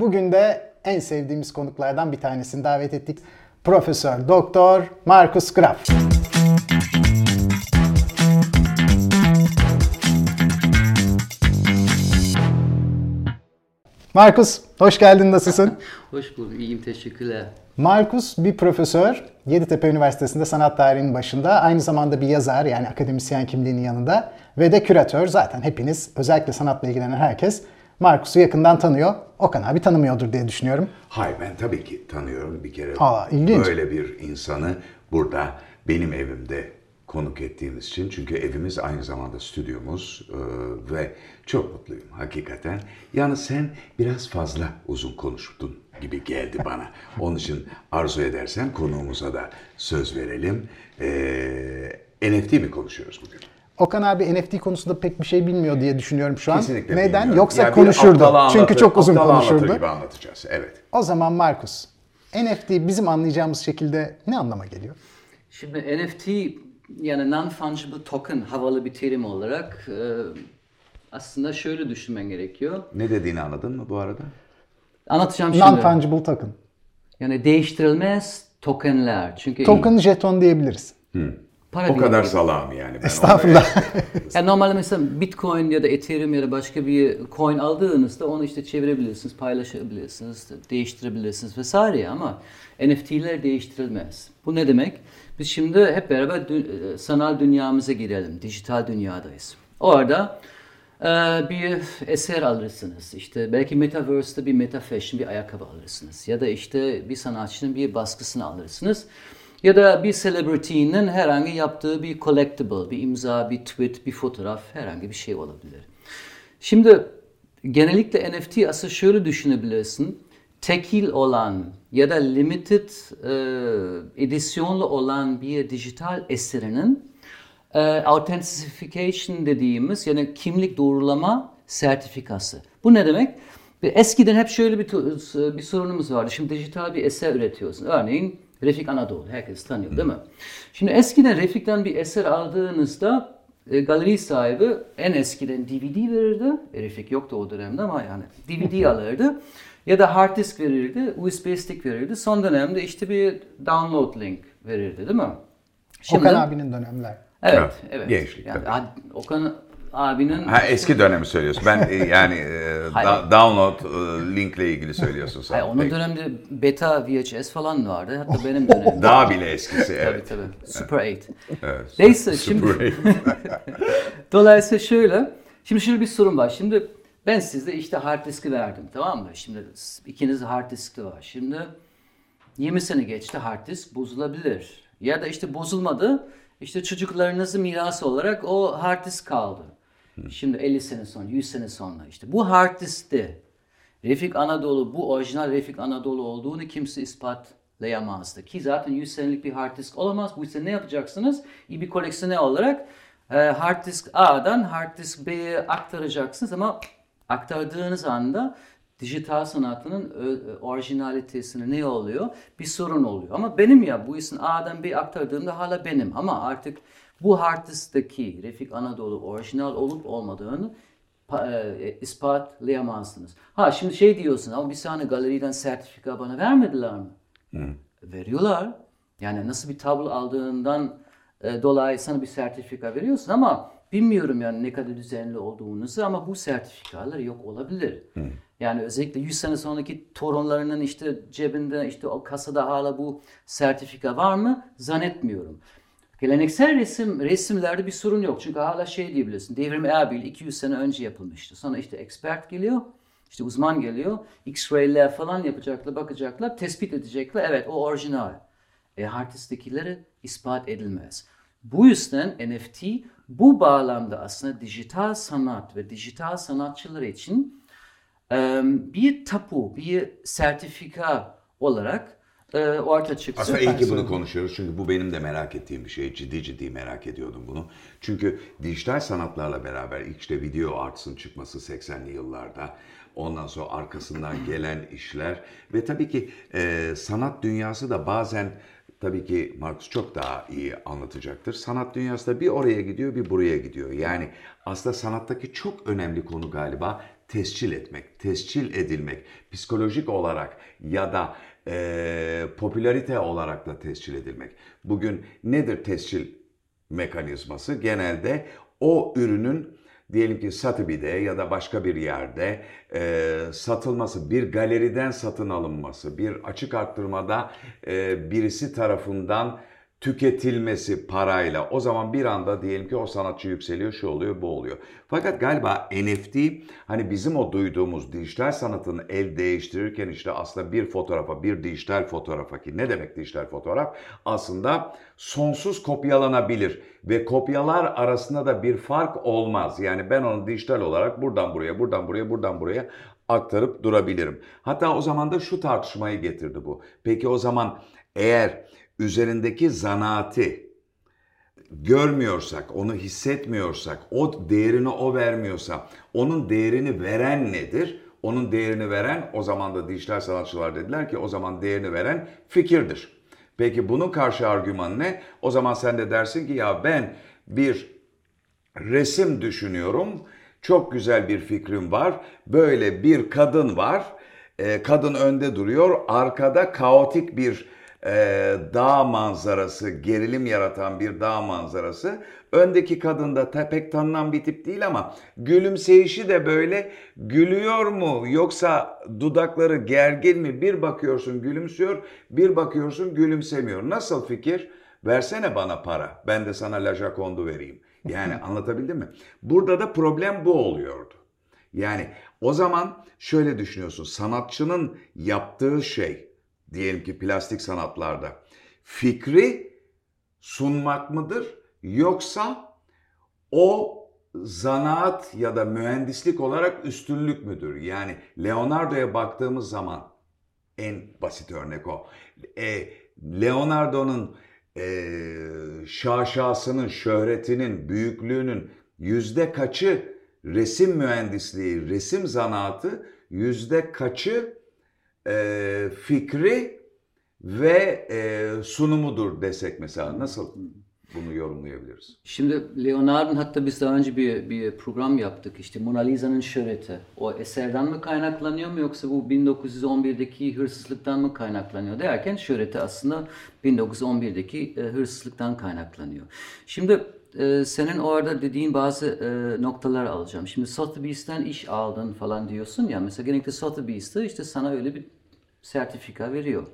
Bugün de en sevdiğimiz konuklardan bir tanesini davet ettik. Profesör Doktor Markus Graf. Markus, hoş geldin. Nasılsın? Hoş bulduk. İyiyim. Teşekkürler. Markus bir profesör. Yeditepe Üniversitesi'nde sanat tarihinin başında. Aynı zamanda bir yazar yani akademisyen kimliğinin yanında. Ve de küratör. Zaten hepiniz özellikle sanatla ilgilenen herkes Markus'u yakından tanıyor. Okan abi tanımıyordur diye düşünüyorum. Hayır ben tabii ki tanıyorum bir kere. Aa, ilginç. Böyle bir insanı burada benim evimde konuk ettiğimiz için. Çünkü evimiz aynı zamanda stüdyomuz e, ve çok mutluyum hakikaten. Yani sen biraz fazla uzun konuştun gibi geldi bana. Onun için arzu edersen konuğumuza da söz verelim. E, NFT mi konuşuyoruz bugün? Okan abi NFT konusunda pek bir şey bilmiyor diye düşünüyorum şu an. Kesinlikle Neden? bilmiyorum. Yoksa Ya bir konuşurdu. Çünkü çok uzun konuşurdu. gibi anlatacağız. Evet. O zaman Markus, NFT bizim anlayacağımız şekilde ne anlama geliyor? Şimdi NFT yani non-fungible token havalı bir terim olarak e, aslında şöyle düşünmen gerekiyor. Ne dediğini anladın mı bu arada? Anlatacağım şimdi. Non-fungible token. Yani değiştirilmez tokenler. Çünkü Token jeton diyebiliriz. Para O kadar salam yani. Ben Estağfurullah. Yani normalde mesela Bitcoin ya da Ethereum ya da başka bir coin aldığınızda onu işte çevirebilirsiniz, paylaşabilirsiniz, değiştirebilirsiniz vesaire ama NFT'ler değiştirilmez. Bu ne demek? Biz şimdi hep beraber dü- e, sanal dünyamıza girelim. Dijital dünyadayız. Orada e, bir eser alırsınız. İşte belki Metaverse'de bir meta fashion bir ayakkabı alırsınız. Ya da işte bir sanatçının bir baskısını alırsınız. Ya da bir celebrity'nin herhangi yaptığı bir collectible, bir imza, bir tweet, bir fotoğraf, herhangi bir şey olabilir. Şimdi genellikle NFT aslında şöyle düşünebilirsin. Tekil olan ya da limited e, edisyonlu olan bir dijital eserinin e, authentication dediğimiz yani kimlik doğrulama sertifikası. Bu ne demek? Eskiden hep şöyle bir, tu- bir sorunumuz vardı. Şimdi dijital bir eser üretiyorsun. Örneğin Refik Anadolu. Herkes tanıyor değil mi? Şimdi eskiden Refik'ten bir eser aldığınızda e, galeri sahibi en eskiden DVD verirdi. E, Refik yoktu o dönemde ama yani DVD alırdı. Ya da hard disk verirdi, USB stick verirdi. Son dönemde işte bir download link verirdi değil mi? Okan abinin dönemler. Evet, Evet, evet. gençlik yani, tabii. Okan abinin Ha eski dönemi söylüyorsun. Ben e, yani e, da- download e, linkle ilgili söylüyorsun sen. Hayır, onun Peki. dönemde beta VHS falan vardı. Hatta benim dönemimde. Daha bile eskisi evet. Tabii tabii. Super 8. Evet. Neyse Super şimdi dolayısıyla şöyle. Şimdi şöyle bir sorun var. Şimdi ben size işte hard diski verdim tamam mı? Şimdi ikiniz hard diskte var. Şimdi 20 sene geçti hard disk bozulabilir. Ya da işte bozulmadı. İşte çocuklarınızın mirası olarak o hard disk kaldı. Şimdi 50 sene sonra, 100 sene sonra işte bu hard diskte Refik Anadolu bu orijinal Refik Anadolu olduğunu kimse ispatlayamazdı. Ki zaten 100 senelik bir hard disk olamaz. Bu yüzden ne yapacaksınız? İyi bir koleksiyoner olarak e, hard disk A'dan hard disk B'ye aktaracaksınız ama aktardığınız anda dijital sanatının ö- orijinalitesine ne oluyor? Bir sorun oluyor. Ama benim ya bu işin A'dan B'ye aktardığımda hala benim. Ama artık bu hard diskteki Refik Anadolu orijinal olup olmadığını pa- e, ispatlayamazsınız. Ha şimdi şey diyorsun ama bir saniye galeriden sertifika bana vermediler mi? Veriyorlar. Yani nasıl bir tablo aldığından e, dolayı sana bir sertifika veriyorsun ama bilmiyorum yani ne kadar düzenli olduğunuzu ama bu sertifikalar yok olabilir. Yani özellikle 100 sene sonraki torunlarının işte cebinde işte o kasada hala bu sertifika var mı? Zannetmiyorum. Geleneksel resim resimlerde bir sorun yok. Çünkü hala şey diyebilirsin. Devrim Erbil 200 sene önce yapılmıştı. Sonra işte expert geliyor. işte uzman geliyor. X-ray'ler falan yapacaklar, bakacaklar, tespit edecekler. Evet o orijinal. E artisttekileri ispat edilmez. Bu yüzden NFT bu bağlamda aslında dijital sanat ve dijital sanatçılar için bir tapu, bir sertifika olarak e, ortaya çıktı. Aslında iyi ki bunu konuşuyoruz çünkü bu benim de merak ettiğim bir şey. Ciddi ciddi merak ediyordum bunu. Çünkü dijital sanatlarla beraber ilk işte video arts'ın çıkması 80'li yıllarda. Ondan sonra arkasından gelen işler ve tabii ki e, sanat dünyası da bazen tabii ki Markus çok daha iyi anlatacaktır. Sanat dünyası da bir oraya gidiyor bir buraya gidiyor. Yani aslında sanattaki çok önemli konu galiba tescil etmek, tescil edilmek, psikolojik olarak ya da e, popülarite olarak da tescil edilmek. Bugün nedir tescil mekanizması? Genelde o ürünün diyelim ki Sotheby'de ya da başka bir yerde e, satılması, bir galeriden satın alınması, bir açık arttırmada e, birisi tarafından tüketilmesi parayla o zaman bir anda diyelim ki o sanatçı yükseliyor, şu oluyor, bu oluyor. Fakat galiba NFT hani bizim o duyduğumuz dijital sanatın el değiştirirken işte aslında bir fotoğrafa, bir dijital fotoğrafa ki ne demek dijital fotoğraf? Aslında sonsuz kopyalanabilir ve kopyalar arasında da bir fark olmaz. Yani ben onu dijital olarak buradan buraya, buradan buraya, buradan buraya aktarıp durabilirim. Hatta o zaman da şu tartışmayı getirdi bu. Peki o zaman eğer üzerindeki zanaati görmüyorsak, onu hissetmiyorsak, o değerini o vermiyorsa, onun değerini veren nedir? Onun değerini veren, o zaman da dijital sanatçılar dediler ki o zaman değerini veren fikirdir. Peki bunun karşı argümanı ne? O zaman sen de dersin ki ya ben bir resim düşünüyorum, çok güzel bir fikrim var, böyle bir kadın var, kadın önde duruyor, arkada kaotik bir e, dağ manzarası, gerilim yaratan bir dağ manzarası. Öndeki kadın da pek tanınan bir tip değil ama gülümseyişi de böyle gülüyor mu yoksa dudakları gergin mi? Bir bakıyorsun gülümsüyor, bir bakıyorsun gülümsemiyor. Nasıl fikir? Versene bana para, ben de sana La Jaconde'u vereyim. Yani anlatabildim mi? Burada da problem bu oluyordu. Yani o zaman şöyle düşünüyorsun, sanatçının yaptığı şey, diyelim ki plastik sanatlarda fikri sunmak mıdır yoksa o zanaat ya da mühendislik olarak üstünlük müdür? Yani Leonardo'ya baktığımız zaman en basit örnek o. E, Leonardo'nun e, şaşasının, şöhretinin, büyüklüğünün yüzde kaçı resim mühendisliği, resim zanaatı, yüzde kaçı e, fikri ve e, sunumudur desek mesela nasıl bunu yorumlayabiliriz? Şimdi Leonardo'nun hatta biz daha önce bir, bir program yaptık işte Mona Lisa'nın şöhreti. O eserden mi kaynaklanıyor mu yoksa bu 1911'deki hırsızlıktan mı kaynaklanıyor derken şöhreti aslında 1911'deki e, hırsızlıktan kaynaklanıyor. Şimdi e, senin orada dediğin bazı e, noktalar alacağım. Şimdi Sotheby's'ten iş aldın falan diyorsun ya. Mesela genellikle Sotheby's'te işte sana öyle bir sertifika veriyor.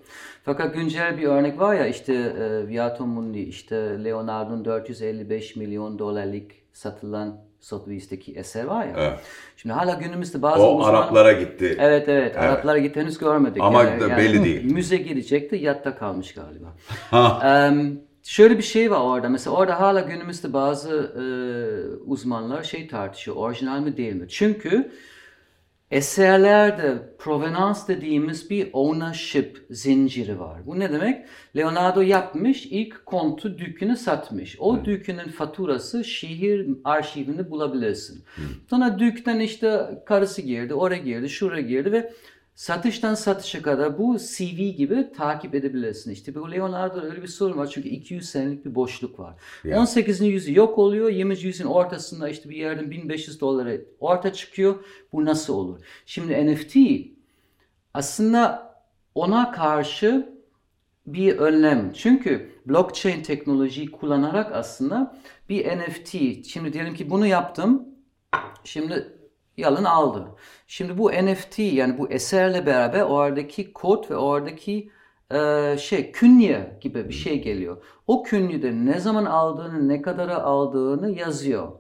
Fakat güncel bir örnek var ya işte e, Viato Mundi işte Leonardo'nun 455 milyon dolarlık satılan Sotheby's'teki eser var ya. Evet. Şimdi hala günümüzde bazı O uzman... Araplara gitti. Evet, evet Araplara gitti henüz görmedik. Ama da belli değil. Müze gidecekti yatta kalmış galiba. Em, şöyle bir şey var orada. Mesela orada hala günümüzde bazı e, uzmanlar şey tartışıyor. Orijinal mi değil mi? Çünkü eserlerde provenans dediğimiz bir ownership zinciri var. Bu ne demek? Leonardo yapmış, ilk kontu dükünü satmış. O dükünün faturası şehir arşivinde bulabilirsin. Sonra dükten işte karısı girdi, oraya girdi, şuraya girdi ve satıştan satışa kadar bu CV gibi takip edebilirsin. İşte bu Leonardo'da öyle bir sorun var çünkü 200 senelik bir boşluk var. Ya. 18. yüzyıl yok oluyor, 20. yüzyılın ortasında işte bir yerden 1500 dolara orta çıkıyor. Bu nasıl olur? Şimdi NFT aslında ona karşı bir önlem. Çünkü blockchain teknolojiyi kullanarak aslında bir NFT. Şimdi diyelim ki bunu yaptım. Şimdi yalın aldı. Şimdi bu NFT yani bu eserle beraber oradaki kod ve oradaki e, şey künye gibi bir şey geliyor. O künyede ne zaman aldığını, ne kadara aldığını yazıyor.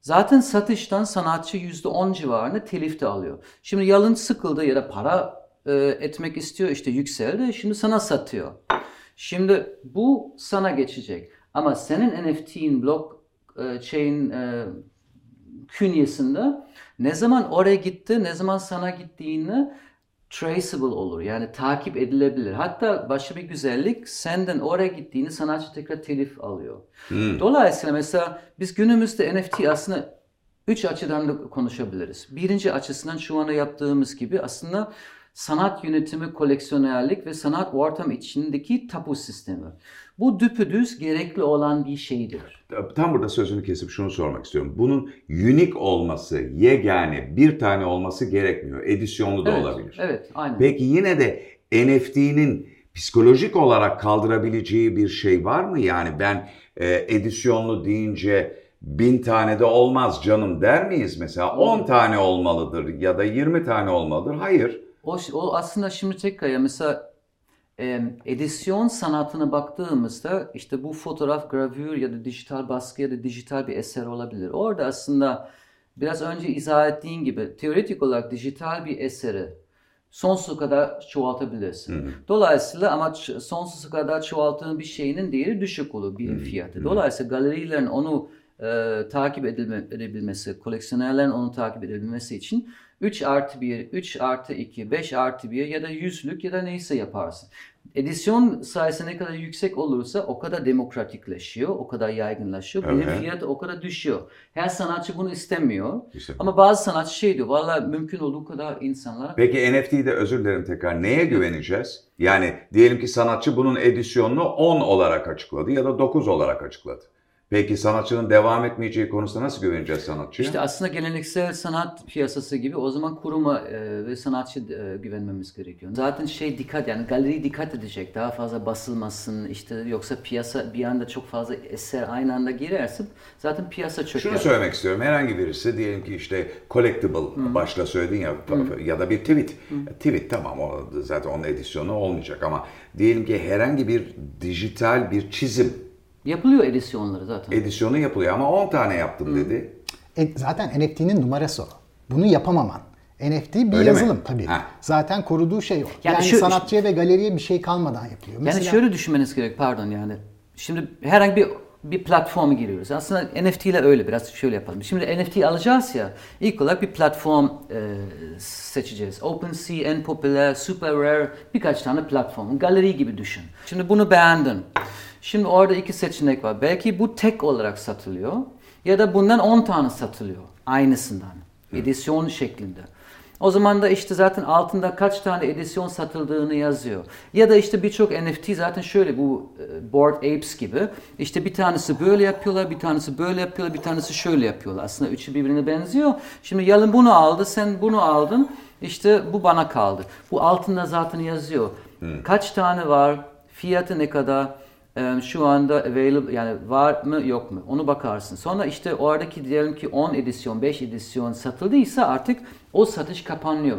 Zaten satıştan sanatçı %10 civarında telif de alıyor. Şimdi yalın sıkıldı ya da para e, etmek istiyor işte yükseldi şimdi sana satıyor. Şimdi bu sana geçecek. Ama senin NFT'in blockchain e, künyesinde ne zaman oraya gitti, ne zaman sana gittiğini traceable olur. Yani takip edilebilir. Hatta başka bir güzellik senden oraya gittiğini sanatçı tekrar telif alıyor. Dolayısıyla mesela biz günümüzde NFT aslında üç açıdan da konuşabiliriz. Birinci açısından şu anda yaptığımız gibi aslında sanat yönetimi, koleksiyonerlik ve sanat ortam içindeki tapu sistemi. Bu düpedüz gerekli olan bir şeydir. Tam burada sözünü kesip şunu sormak istiyorum. Bunun unik olması, yegane bir tane olması gerekmiyor. Edisyonlu da evet, olabilir. Evet, aynen. Peki yine de NFT'nin psikolojik olarak kaldırabileceği bir şey var mı? Yani ben e, edisyonlu deyince bin tane de olmaz canım der miyiz mesela? 10 tane olmalıdır ya da 20 tane olmalıdır. Hayır. O, o aslında şimdi tekrar ya mesela e, edisyon sanatına baktığımızda işte bu fotoğraf, gravür ya da dijital baskı ya da dijital bir eser olabilir. Orada aslında biraz önce izah ettiğin gibi teoretik olarak dijital bir eseri sonsuza kadar çoğaltabilirsin. Hı hı. Dolayısıyla ama sonsuza kadar çoğalttığın bir şeyinin değeri düşük olur bir fiyatı. Dolayısıyla galerilerin onu e, takip edilme, edebilmesi, koleksiyonerlerin onu takip edebilmesi için 3 artı 1, 3 artı 2, 5 artı 1 ya da yüzlük ya da neyse yaparsın. Edisyon sayısı ne kadar yüksek olursa o kadar demokratikleşiyor, o kadar yaygınlaşıyor. Evet. Benim fiyatı o kadar düşüyor. Her sanatçı bunu istemiyor. İşte. Ama bazı sanatçı şey diyor, valla mümkün olduğu kadar insanlara... Peki NFT'de özür dilerim tekrar neye güveneceğiz? Yani diyelim ki sanatçı bunun edisyonunu 10 olarak açıkladı ya da 9 olarak açıkladı. Peki sanatçının devam etmeyeceği konusunda nasıl güveneceğiz sanatçıya? İşte aslında geleneksel sanat piyasası gibi o zaman kuruma e, ve sanatçı e, güvenmemiz gerekiyor. Zaten şey dikkat yani galeri dikkat edecek daha fazla basılmasın işte yoksa piyasa bir anda çok fazla eser aynı anda girerse zaten piyasa çöker. Şunu söylemek istiyorum herhangi birisi diyelim ki işte collectible Hı. başta söyledin ya Hı. ya da bir tweet. Hı. Tweet tamam o zaten onun edisyonu olmayacak ama diyelim ki herhangi bir dijital bir çizim Yapılıyor edisyonları zaten. Edisyonu yapılıyor ama 10 tane yaptım Hı. dedi. E, zaten NFT'nin numarası o. Bunu yapamaman. NFT bir Öyle yazılım mi? tabii. Ha. Zaten koruduğu şey o. Yani, yani şu, sanatçıya ve galeriye bir şey kalmadan yapılıyor. Mesela, yani şöyle düşünmeniz gerek pardon yani. Şimdi herhangi bir bir platforma giriyoruz. Aslında NFT ile öyle biraz şöyle yapalım. Şimdi NFT alacağız ya ilk olarak bir platform e, seçeceğiz. OpenSea en popüler, super rare birkaç tane platform. Galeri gibi düşün. Şimdi bunu beğendin. Şimdi orada iki seçenek var. Belki bu tek olarak satılıyor ya da bundan 10 tane satılıyor aynısından. Edisyon şeklinde. O zaman da işte zaten altında kaç tane edisyon satıldığını yazıyor. Ya da işte birçok NFT zaten şöyle bu e, Bored Apes gibi. İşte bir tanesi böyle yapıyorlar, bir tanesi böyle yapıyorlar, bir tanesi şöyle yapıyorlar. Aslında üçü birbirine benziyor. Şimdi Yalın bunu aldı, sen bunu aldın. İşte bu bana kaldı. Bu altında zaten yazıyor. Hmm. Kaç tane var, fiyatı ne kadar, şu anda available yani var mı yok mu onu bakarsın. Sonra işte oradaki diyelim ki 10 edisyon 5 edisyon satıldıysa artık o satış kapanıyor.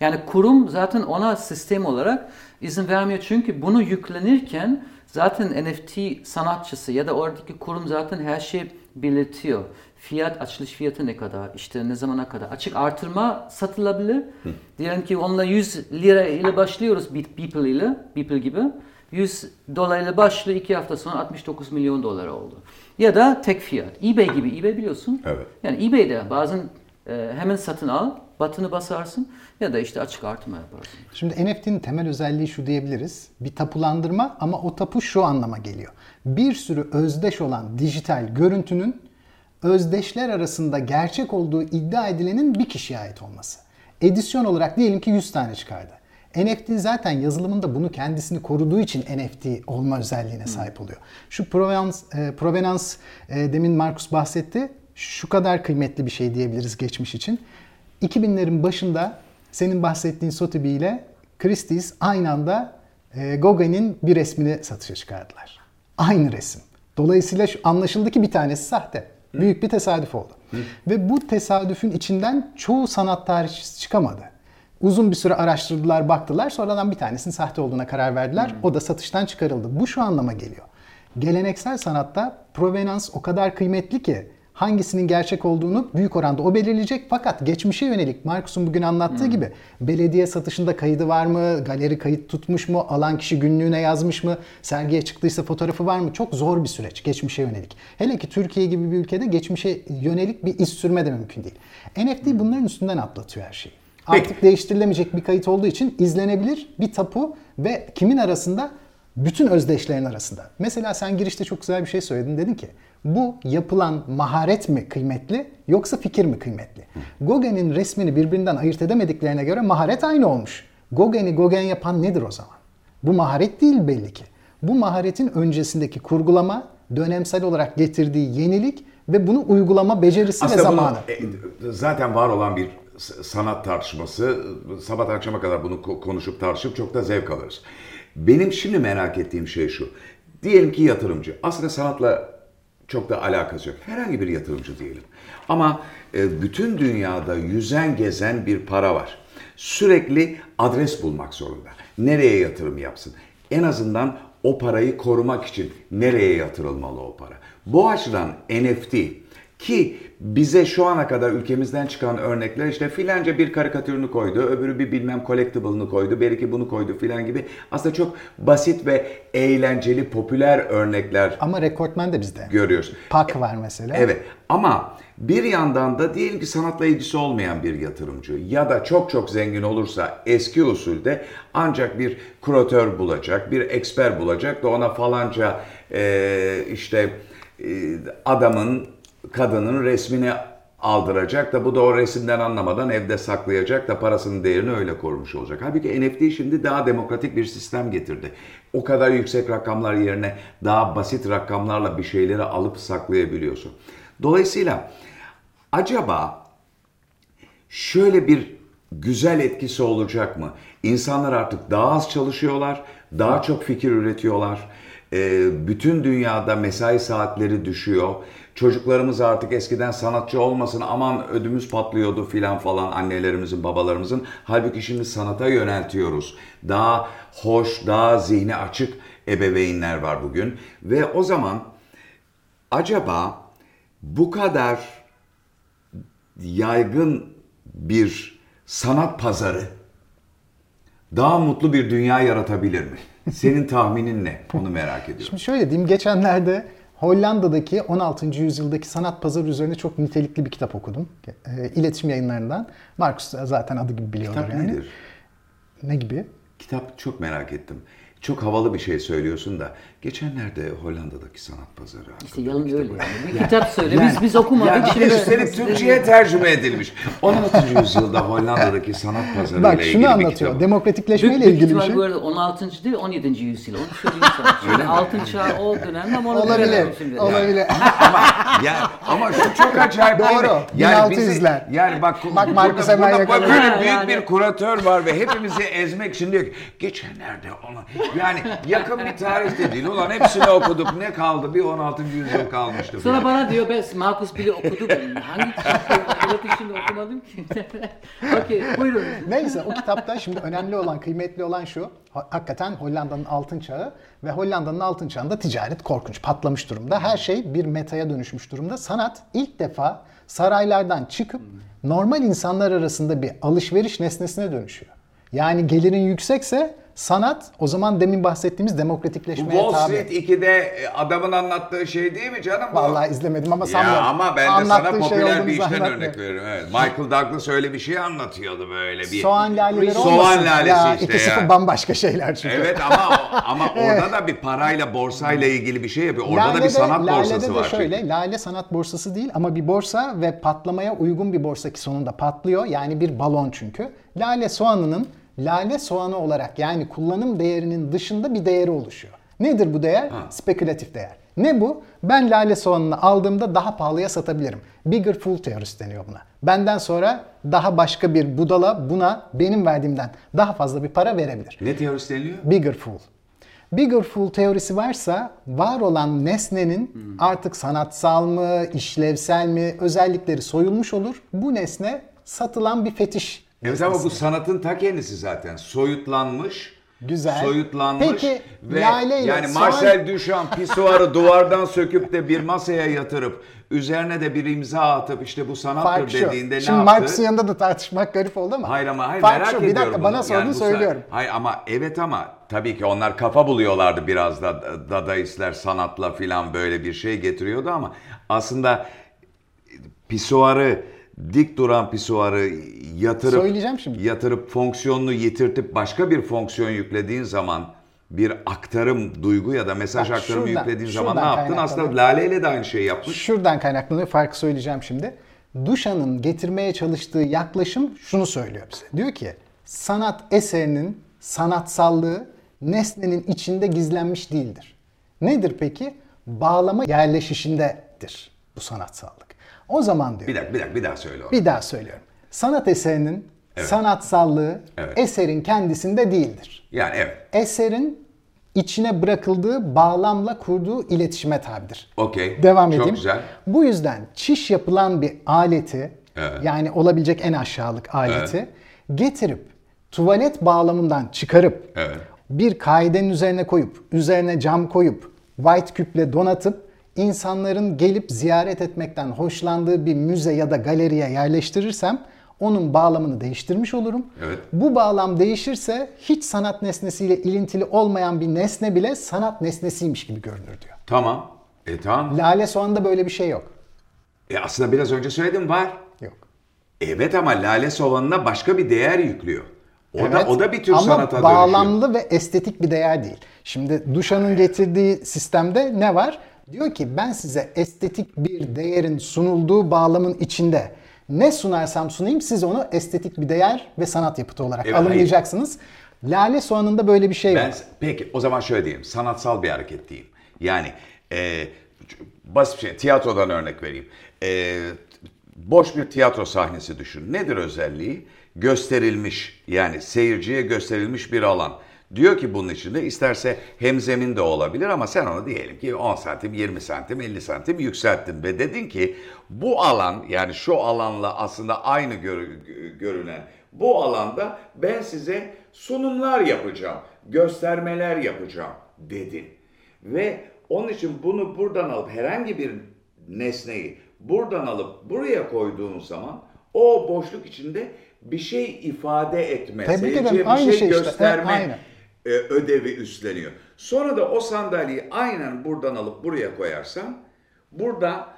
Yani kurum zaten ona sistem olarak izin vermiyor çünkü bunu yüklenirken zaten NFT sanatçısı ya da oradaki kurum zaten her şeyi belirtiyor. Fiyat, açılış fiyatı ne kadar, işte ne zamana kadar. Açık artırma satılabilir. Hı. Diyelim ki onunla 100 lira ile başlıyoruz Beeple ile, Beeple gibi. 100 dolarla başlıyor iki hafta sonra 69 milyon dolar oldu. Ya da tek fiyat. eBay gibi. eBay biliyorsun. Evet. Yani eBay'de bazen e, hemen satın al, batını basarsın ya da işte açık artırma yaparsın. Şimdi NFT'nin temel özelliği şu diyebiliriz. Bir tapulandırma ama o tapu şu anlama geliyor. Bir sürü özdeş olan dijital görüntünün özdeşler arasında gerçek olduğu iddia edilenin bir kişiye ait olması. Edisyon olarak diyelim ki 100 tane çıkardı. NFT zaten yazılımında bunu kendisini koruduğu için NFT olma özelliğine sahip oluyor. Şu provenance, e, provenance e, demin Markus bahsetti. Şu kadar kıymetli bir şey diyebiliriz geçmiş için. 2000'lerin başında senin bahsettiğin Sotheby ile Christie's aynı anda e, Gauguin'in bir resmini satışa çıkardılar. Aynı resim. Dolayısıyla şu anlaşıldı ki bir tanesi sahte. Büyük bir tesadüf oldu. Hı. Ve bu tesadüfün içinden çoğu sanat tarihçisi çıkamadı. Uzun bir süre araştırdılar, baktılar. Sonradan bir tanesinin sahte olduğuna karar verdiler. Hmm. O da satıştan çıkarıldı. Bu şu anlama geliyor. Geleneksel sanatta provenans o kadar kıymetli ki hangisinin gerçek olduğunu büyük oranda o belirleyecek. Fakat geçmişe yönelik Markus'un bugün anlattığı hmm. gibi belediye satışında kaydı var mı? Galeri kayıt tutmuş mu? Alan kişi günlüğüne yazmış mı? Sergiye çıktıysa fotoğrafı var mı? Çok zor bir süreç geçmişe yönelik. Hele ki Türkiye gibi bir ülkede geçmişe yönelik bir iz sürme de mümkün değil. NFT hmm. bunların üstünden atlatıyor her şeyi. Artık Peki. değiştirilemeyecek bir kayıt olduğu için izlenebilir bir tapu ve kimin arasında? Bütün özdeşlerin arasında. Mesela sen girişte çok güzel bir şey söyledin. Dedin ki bu yapılan maharet mi kıymetli yoksa fikir mi kıymetli? Gauguin'in resmini birbirinden ayırt edemediklerine göre maharet aynı olmuş. Gauguin'i Gauguin yapan nedir o zaman? Bu maharet değil belli ki. Bu maharetin öncesindeki kurgulama, dönemsel olarak getirdiği yenilik ve bunu uygulama becerisi ve Aslında bunu, zamanı. e, zaten var olan bir sanat tartışması. Sabah akşama kadar bunu ko- konuşup tartışıp çok da zevk alırız. Benim şimdi merak ettiğim şey şu. Diyelim ki yatırımcı. Aslında sanatla çok da alakası yok. Herhangi bir yatırımcı diyelim. Ama e, bütün dünyada yüzen gezen bir para var. Sürekli adres bulmak zorunda. Nereye yatırım yapsın? En azından o parayı korumak için nereye yatırılmalı o para? Bu açıdan NFT ki bize şu ana kadar ülkemizden çıkan örnekler işte filanca bir karikatürünü koydu, öbürü bir bilmem collectible'ını koydu, belki bunu koydu filan gibi aslında çok basit ve eğlenceli, popüler örnekler Ama rekortmen de bizde. görüyoruz. Pak var mesela. Evet ama bir yandan da diyelim ki sanatla ilgisi olmayan bir yatırımcı ya da çok çok zengin olursa eski usulde ancak bir kuratör bulacak, bir eksper bulacak da ona falanca eee, işte adamın, kadının resmini aldıracak da bu da o resimden anlamadan evde saklayacak da parasının değerini öyle korumuş olacak. Halbuki NFT şimdi daha demokratik bir sistem getirdi. O kadar yüksek rakamlar yerine daha basit rakamlarla bir şeyleri alıp saklayabiliyorsun. Dolayısıyla acaba şöyle bir güzel etkisi olacak mı? İnsanlar artık daha az çalışıyorlar, daha çok fikir üretiyorlar. Ee, bütün dünyada mesai saatleri düşüyor. Çocuklarımız artık eskiden sanatçı olmasın aman ödümüz patlıyordu filan falan annelerimizin babalarımızın. Halbuki şimdi sanata yöneltiyoruz. Daha hoş, daha zihni açık ebeveynler var bugün. Ve o zaman acaba bu kadar yaygın bir sanat pazarı daha mutlu bir dünya yaratabilir mi? Senin tahminin ne? Onu merak ediyorum. Şimdi şöyle diyeyim geçenlerde Hollanda'daki 16. yüzyıldaki sanat pazarı üzerine çok nitelikli bir kitap okudum. E, iletişim yayınlarından. Marcus da zaten adı gibi biliyorlar Kitap yani. nedir? Ne gibi? Kitap çok merak ettim. Çok havalı bir şey söylüyorsun da geçenlerde Hollanda'daki sanat pazarı. İşte yalan öyle yani. Bir kitap söyle. Biz biz okumadık. Yani şimdi. üstelik Türkçe'ye tercüme edilmiş. 16. yüzyılda Hollanda'daki sanat pazarı Bak ile ilgili şunu bir anlatıyor. Büyük, büyük ilgili bir ihtimal şey. bu arada 16. değil 17. yüzyıl. Onu söyleyeyim sana. Altın çağı o dönemde ama onu Olabilir. bilemem şimdi. Olabilir. ama ya ama şu çok acayip değil mi? Doğru. Yani 1600'ler. bizi, yani bak, Bak Marcus burada, hemen burada yakaladı. böyle büyük yani. bir kuratör var ve hepimizi ezmek için diyor ki geçenlerde onu yani yakın bir tarihte değil ulan hepsini okuduk ne kaldı bir 16. yüzyıl kalmıştı. Sonra bana diyor ben Markus bile okudum. Hangi şimdi okumadım ki. Okey buyurun. Neyse o kitapta şimdi önemli olan, kıymetli olan şu. ha- Hakikaten Hollanda'nın altın çağı ve Hollanda'nın altın çağında ticaret korkunç patlamış durumda. Her şey bir metaya dönüşmüş durumda. Sanat ilk defa saraylardan çıkıp normal insanlar arasında bir alışveriş nesnesine dönüşüyor. Yani gelirin yüksekse sanat o zaman demin bahsettiğimiz Bu demokratikleşmeye Wall tabi. Street 2'de e, adamın anlattığı şey değil mi canım bu? Vallahi izlemedim ama sanmıyorum. Ya ama ben de sana Anlattığı şey popüler olduğunu bir işten zannetmiyorum. örnek veriyorum. Evet. Michael Douglas öyle bir şey anlatıyordu böyle bir. Soğan laleleri Soğan olmasın. lalesi ya, işte ikisi ya. bambaşka şeyler çünkü. Evet ama ama orada da bir parayla borsayla ilgili bir şey yapıyor. Orada da bir sanat Lale'de borsası de var. şöyle, çünkü. Lale sanat borsası değil ama bir borsa ve patlamaya uygun bir borsa ki sonunda patlıyor. Yani bir balon çünkü. Lale soğanının lale soğanı olarak yani kullanım değerinin dışında bir değeri oluşuyor. Nedir bu değer? Spekülatif değer. Ne bu? Ben lale soğanını aldığımda daha pahalıya satabilirim. Bigger fool teorisi deniyor buna. Benden sonra daha başka bir budala buna benim verdiğimden daha fazla bir para verebilir. Ne teorisi deniliyor? Bigger fool. Bigger fool teorisi varsa var olan nesnenin artık sanatsal mı, işlevsel mi özellikleri soyulmuş olur. Bu nesne satılan bir fetiş. Evet ama bu sanatın ta kendisi zaten. Soyutlanmış. Güzel. Soyutlanmış Peki, ve lale ile yani Marcel Duchamp pisuarı duvardan söküp de bir masaya yatırıp üzerine de bir imza atıp işte bu sanattır Fark şu. dediğinde Şimdi ne yaptı? Marx'ın yanında da tartışmak garip oldu ama. Hayır ama hayır Fark merak şu. ediyorum Bir dakika bunu. bana sordun bu sa- söylüyorum. Hayır ama evet ama tabii ki onlar kafa buluyorlardı biraz da dadaistler sanatla filan böyle bir şey getiriyordu ama aslında pisuarı dik duran pisuarı yatırıp Söyleyeceğim şimdi. yatırıp fonksiyonunu yitirtip başka bir fonksiyon yüklediğin zaman bir aktarım, duygu ya da mesaj Bak, aktarımı şuradan- yüklediğin zaman ne yaptın? Aslında Lale ile de aynı şeyi yapmış. Şuradan kaynaklanıyor. Farkı söyleyeceğim şimdi. Duşan'ın getirmeye çalıştığı yaklaşım şunu söylüyor bize. Diyor ki sanat eserinin sanatsallığı nesnenin içinde gizlenmiş değildir. Nedir peki? Bağlama yerleşişindedir bu sanatsallık. O zaman diyor. Bir dakika, bir dakika, bir daha söyle onu. Bir daha söylüyorum. Sanat eserinin sanatsallığı Evet. eserin kendisinde değildir. Yani evet. Eserin içine bırakıldığı bağlamla kurduğu iletişime tabidir. Okey. Devam Çok edeyim. güzel. Bu yüzden çiş yapılan bir aleti Evet. yani olabilecek en aşağılık aleti getirip tuvalet bağlamından çıkarıp Evet. bir kaidenin üzerine koyup üzerine cam koyup white küple donatıp insanların gelip ziyaret etmekten hoşlandığı bir müze ya da galeriye yerleştirirsem onun bağlamını değiştirmiş olurum. Evet. Bu bağlam değişirse hiç sanat nesnesiyle ilintili olmayan bir nesne bile sanat nesnesiymiş gibi görünür diyor. Tamam. E tamam. Lale soğanında böyle bir şey yok. E aslında biraz önce söyledim var. Yok. Evet ama lale soğanına başka bir değer yüklüyor. O da Evet, o da bir tür ama sanata dönüşüyor. bağlamlı ve estetik bir değer değil. Şimdi Duşan'ın getirdiği sistemde ne var? Diyor ki ben size estetik bir değerin sunulduğu bağlamın içinde ne sunarsam sunayım siz onu estetik bir değer ve sanat yapıtı olarak Evet, alımlayacaksınız. Lale soğanında böyle bir şey Ben, yok. peki o zaman şöyle diyeyim. Sanatsal bir hareket diyeyim. Yani e, basit bir şey. Tiyatrodan örnek vereyim. E, boş bir tiyatro sahnesi düşün. Nedir özelliği? Gösterilmiş yani seyirciye gösterilmiş bir alan. Diyor ki bunun içinde isterse hemzemin de olabilir ama sen onu diyelim ki 10 santim, 20 santim, 50 santim yükselttin ve dedin ki bu alan yani şu alanla aslında aynı gör- görünen bu alanda ben size sunumlar yapacağım, göstermeler yapacağım dedin. Ve onun için bunu buradan alıp herhangi bir nesneyi buradan alıp buraya koyduğun zaman o boşluk içinde bir şey ifade etme, Tebrik seyirciye bir Aynı şey şey işte. gösterme Evet, aynen. E, ödevi üstleniyor. Sonra da o sandalyeyi aynen buradan alıp buraya koyarsam burada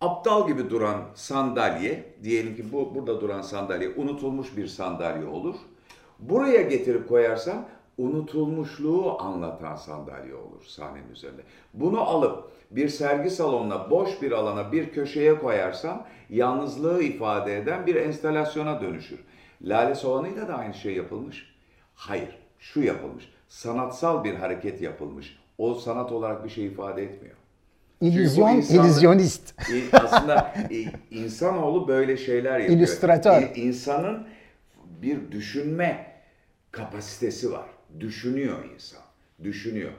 aptal gibi duran sandalye diyelim ki bu burada duran sandalye unutulmuş bir sandalye olur. Buraya getirip koyarsam unutulmuşluğu anlatan sandalye olur sahnenin üzerinde. Bunu alıp bir sergi salonuna, boş bir alana, bir köşeye koyarsam yalnızlığı ifade eden bir enstalasyona dönüşür. Lale Soğanı'yla da aynı şey yapılmış. Hayır, şu yapılmış. Sanatsal bir hareket yapılmış. O sanat olarak bir şey ifade etmiyor. İllüzyon, illüzyonist. Aslında i- insanoğlu böyle şeyler yapıyor. İllüstratör. İ- İnsanın bir düşünme kapasitesi var. Düşünüyor insan. Düşünüyor.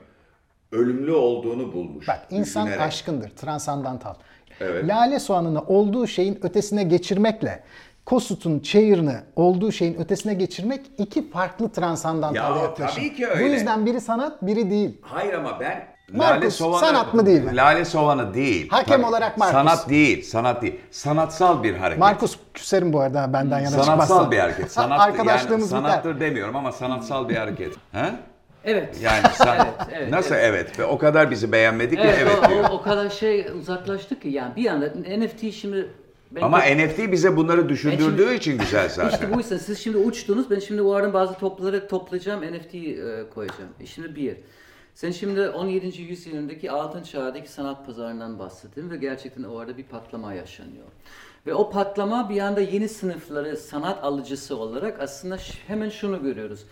Ölümlü olduğunu bulmuş. Bak insan düşünerek. aşkındır, transandantal. Evet. Lale soğanını olduğu şeyin ötesine geçirmekle Kossuth'un çayırını olduğu şeyin ötesine geçirmek iki farklı transandantal Ya, yaklaşım. tabii ki Bu öyle. yüzden biri sanat, biri değil. Hayır ama ben Markus, sanat mı değil mi? Lale Soğanı değil. Hakem olarak Markus. Sanat değil, sanat değil. Sanatsal bir hareket. Markus küserim bu arada benden yana Sanatsal çıkmazsa. bir hareket. Sanat, Arkadaşlığımız yani biter. sanattır demiyorum ama sanatsal bir hareket. He? Evet. Yani san- Evet, evet, nasıl evet. Ve o kadar bizi beğenmedik ki Evet, evet o, diyor. o, o kadar şey uzaklaştık ki yani bir anda NFT şimdi ben Ama NFT bize bunları düşündürdüğü şimdi- için güzel zaten. İşte bu yüzden siz şimdi uçtunuz. Ben şimdi o aradan bazı topları toplayacağım. NFT e, koyacağım. E şimdi bir. Sen şimdi 17. yüzyıldaki altın çağdaki sanat pazarından bahsettin ve gerçekten o arada bir patlama yaşanıyor. Ve o patlama bir anda yeni sınıfları sanat alıcısı olarak aslında hemen şunu görüyoruz.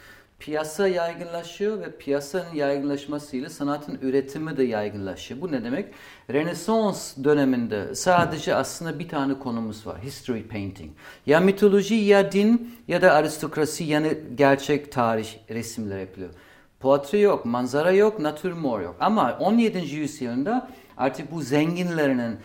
Piyasa yaygınlaşıyor ve piyasanın yaygınlaşmasıyla sanatın üretimi de yaygınlaşıyor. Bu ne demek? Rönesans döneminde sadece aslında bir tane konumuz var. History painting. Ya mitoloji ya din ya da aristokrasi yani gerçek tarih resimler yapılıyor. Portre yok, manzara yok, natürmor yok. Ama 17. yüzyılda artık bu zenginlerinin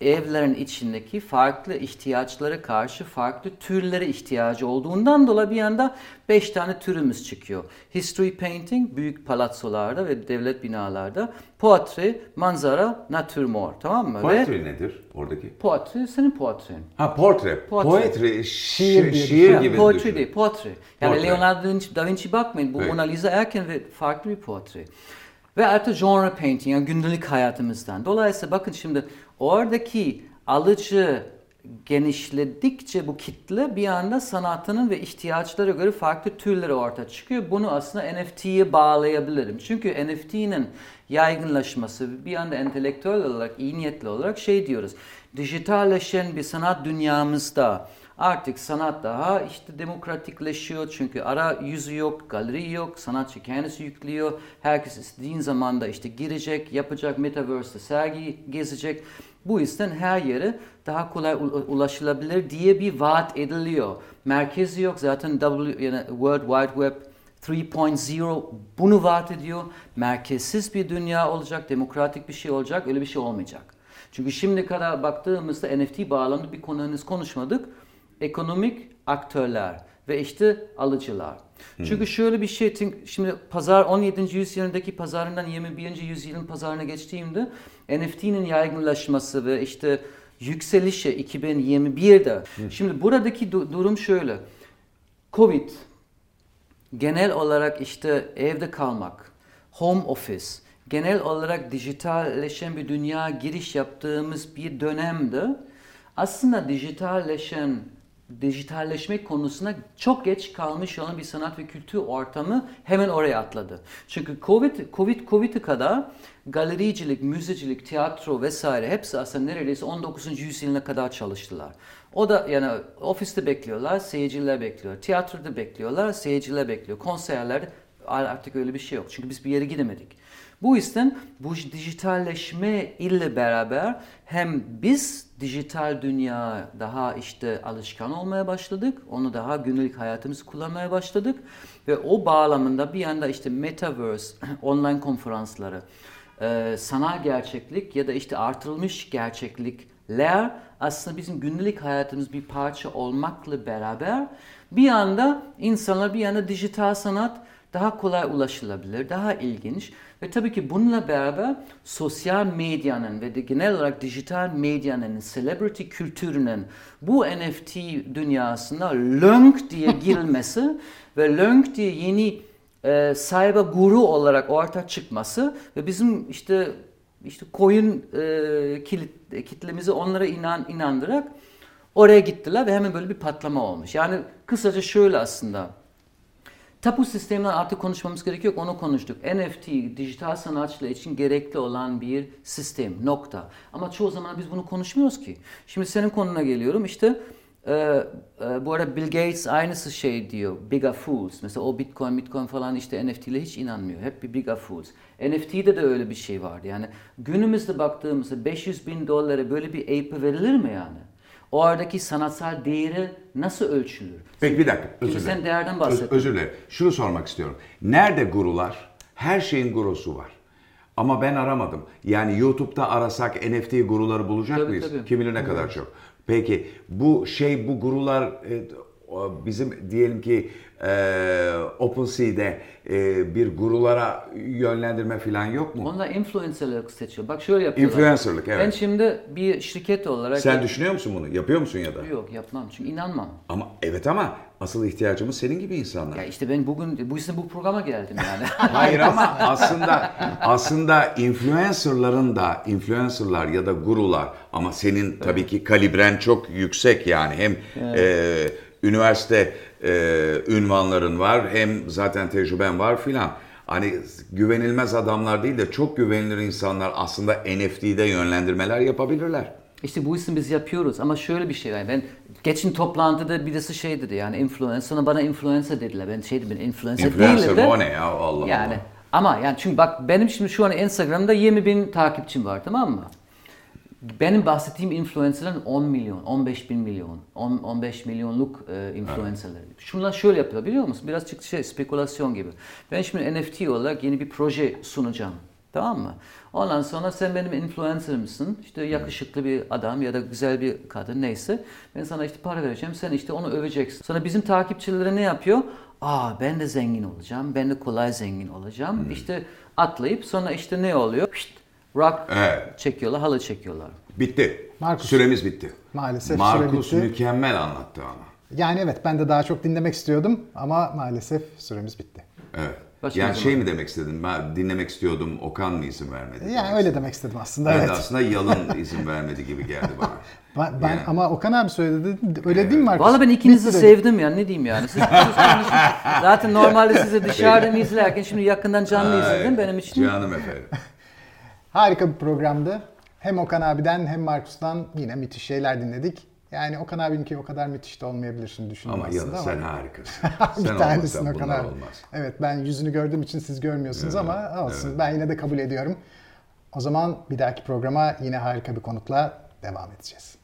evlerin içindeki farklı ihtiyaçlara karşı farklı türlere ihtiyacı olduğundan dolayı bir anda 5 tane türümüz çıkıyor. History painting büyük palatsolarda ve devlet binalarda, portre, manzara, natürmor tamam mı? Ve Poetry nedir oradaki? portre senin portren. Ha portre. Portre. Poetry Şiir şiir, şiir Ya, gibi Poetry düşün. değil, portre. Yani Portre. Leonardo da Vinci, bakmayın bu Evet. Mona Lisa erken ve farklı bir portre. Ve artık genre painting yani gündelik hayatımızdan. Dolayısıyla bakın şimdi oradaki alıcı genişledikçe bu kitle bir anda sanatının ve ihtiyaçlara göre farklı türleri ortaya çıkıyor. Bunu aslında NFT'ye bağlayabilirim. Çünkü NFT'nin yaygınlaşması bir anda entelektüel olarak, iyi niyetli olarak şey diyoruz. Dijitalleşen bir sanat dünyamızda Artık sanat daha işte demokratikleşiyor çünkü ara yüzü yok, galeri yok, sanatçı kendisi yüklüyor. Herkes istediğin zamanda işte girecek, yapacak, metaverse'de sergi gezecek. Bu yüzden her yere daha kolay ulaşılabilir diye bir vaat ediliyor. Merkezi yok zaten w, yani World Wide Web 3.0 bunu vaat ediyor. Merkezsiz bir dünya olacak, demokratik bir şey olacak, öyle bir şey olmayacak. Çünkü şimdi kadar baktığımızda NFT bağlamında bir konu henüz konuşmadık. Ekonomik aktörler ve işte alıcılar. Hmm. Çünkü şöyle bir şey, şimdi pazar 17. yüzyılındaki pazarından 21. yüzyılın pazarına geçtiğimde NFT'nin yaygınlaşması ve işte yükselişi 2021'de. Hmm. Şimdi buradaki du- durum şöyle. Covid genel olarak işte evde kalmak, home office, genel olarak dijitalleşen bir dünya giriş yaptığımız bir dönemde aslında dijitalleşen dijitalleşmek konusuna çok geç kalmış olan bir sanat ve kültür ortamı hemen oraya atladı. Çünkü Covid, Covid, Covid'e kadar galericilik, müzecilik, tiyatro vesaire hepsi aslında neredeyse 19. yüzyılına kadar çalıştılar. O da yani ofiste bekliyorlar, seyirciler bekliyor. Tiyatroda bekliyorlar, seyirciler bekliyor. Konserlerde artık öyle bir şey yok. Çünkü biz bir yere gidemedik. Bu yüzden bu dijitalleşme ile beraber hem biz dijital dünya daha işte alışkan olmaya başladık. Onu daha günlük hayatımız kullanmaya başladık. Ve o bağlamında bir yanda işte metaverse, online konferansları, e, sanal gerçeklik ya da işte artırılmış gerçeklikler aslında bizim günlük hayatımız bir parça olmakla beraber bir yanda insanlar bir yanda dijital sanat daha kolay ulaşılabilir, daha ilginç ve tabii ki bununla beraber sosyal medyanın ve de genel olarak dijital medyanın, celebrity kültürünün bu NFT dünyasına lönk diye girmesi ve lönk diye yeni e, sahibi guru olarak ortaya çıkması ve bizim işte işte koyun e, kilit, kitlemizi onlara inan, inandırarak oraya gittiler ve hemen böyle bir patlama olmuş. Yani kısaca şöyle aslında Tapu sisteminden artık konuşmamız gerekiyor. Onu konuştuk. NFT, dijital sanatçılar için gerekli olan bir sistem. Nokta. Ama çoğu zaman biz bunu konuşmuyoruz ki. Şimdi senin konuna geliyorum. İşte e, e, bu arada Bill Gates aynısı şey diyor. Bigger Fools. Mesela o Bitcoin, Bitcoin falan işte NFT ile hiç inanmıyor. Hep bir Bigger Fools. NFT'de de öyle bir şey vardı. Yani günümüzde baktığımızda 500 bin dolara böyle bir ape verilir mi yani? O aradaki sanatsal değeri nasıl ölçülür? Peki bir dakika. Özür dilerim. Sen değerden bahsettin. Öz, özür dilerim. Şunu sormak istiyorum. Nerede gurular? Her şeyin gurusu var. Ama ben aramadım. Yani YouTube'da arasak NFT guruları bulacak tabii, mıyız? Tabii. Kim bilir ne kadar çok. Peki bu şey bu gurular e, bizim diyelim ki e, OpenSea'de e, bir gurulara yönlendirme falan yok mu? Onlar influencerlık seçiyor. Bak şöyle yapıyorlar. Influencerlık evet. Ben şimdi bir şirket olarak... Sen düşünüyor musun bunu? Yapıyor musun ya da? Yok yapmam çünkü inanmam. Ama evet ama asıl ihtiyacımız senin gibi insanlar. Ya işte ben bugün bu yüzden bu programa geldim yani. Hayır ama aslında aslında influencerların da influencerlar ya da gurular ama senin tabii ki kalibren çok yüksek yani hem evet. e, üniversite e, ünvanların var hem zaten tecrüben var filan. Hani güvenilmez adamlar değil de çok güvenilir insanlar aslında NFT'de yönlendirmeler yapabilirler. İşte bu işi biz yapıyoruz ama şöyle bir şey var. Ben geçen toplantıda birisi şey dedi yani influencer. Sonra bana influencer dediler. Ben şey dedim influencer, influencer değilim ne ya Allah yani, Allah. Ama yani çünkü bak benim şimdi şu an Instagram'da 20 bin takipçim var tamam mı? Benim bahsettiğim influencerların 10 milyon, 15 bin milyon, 10, 15 milyonluk e, influencerlar. Evet. Şunlar şöyle yapıyor biliyor musun? Biraz çıktı şey spekülasyon gibi. Ben şimdi NFT olarak yeni bir proje sunacağım. Tamam mı? Ondan sonra sen benim influencer'ımsın. İşte yakışıklı bir adam ya da güzel bir kadın neyse. Ben sana işte para vereceğim. Sen işte onu öveceksin. Sonra bizim takipçilere ne yapıyor? Aa ben de zengin olacağım. Ben de kolay zengin olacağım. Hmm. İşte atlayıp sonra işte ne oluyor? Şşt, rock evet. çekiyorlar, halı çekiyorlar. Bitti. Markus. Süremiz bitti. Maalesef Markus süre bitti. mükemmel anlattı ama. Yani evet ben de daha çok dinlemek istiyordum ama maalesef süremiz bitti. Evet. Başka yani şey mi demek istedin? Ben dinlemek istiyordum, Okan mı izin vermedi? Yani öyle istedim. demek istedim aslında. Ben evet. de aslında Yalın izin vermedi gibi geldi bana. Ben, ben yani. ama Okan abi söyledi. Öyle evet. değil mi Markus? Valla ben ikinizi Bitti sevdim ya. Ne diyeyim yani. Siz, siz Zaten normalde sizi dışarıdan izlerken şimdi yakından canlı izledim. Benim için. Canım efendim. Harika bir programdı. Hem Okan abiden hem Markus'tan yine müthiş şeyler dinledik. Yani Okan abinki o kadar müthiş de olmayabilir şimdi düşündüm Ama aslında ama. sen harikasın. bir sen tanesin olmasan Okan abi. olmaz. Evet ben yüzünü gördüğüm için siz görmüyorsunuz ama olsun. Ben yine de kabul ediyorum. O zaman bir dahaki programa yine harika bir konukla devam edeceğiz.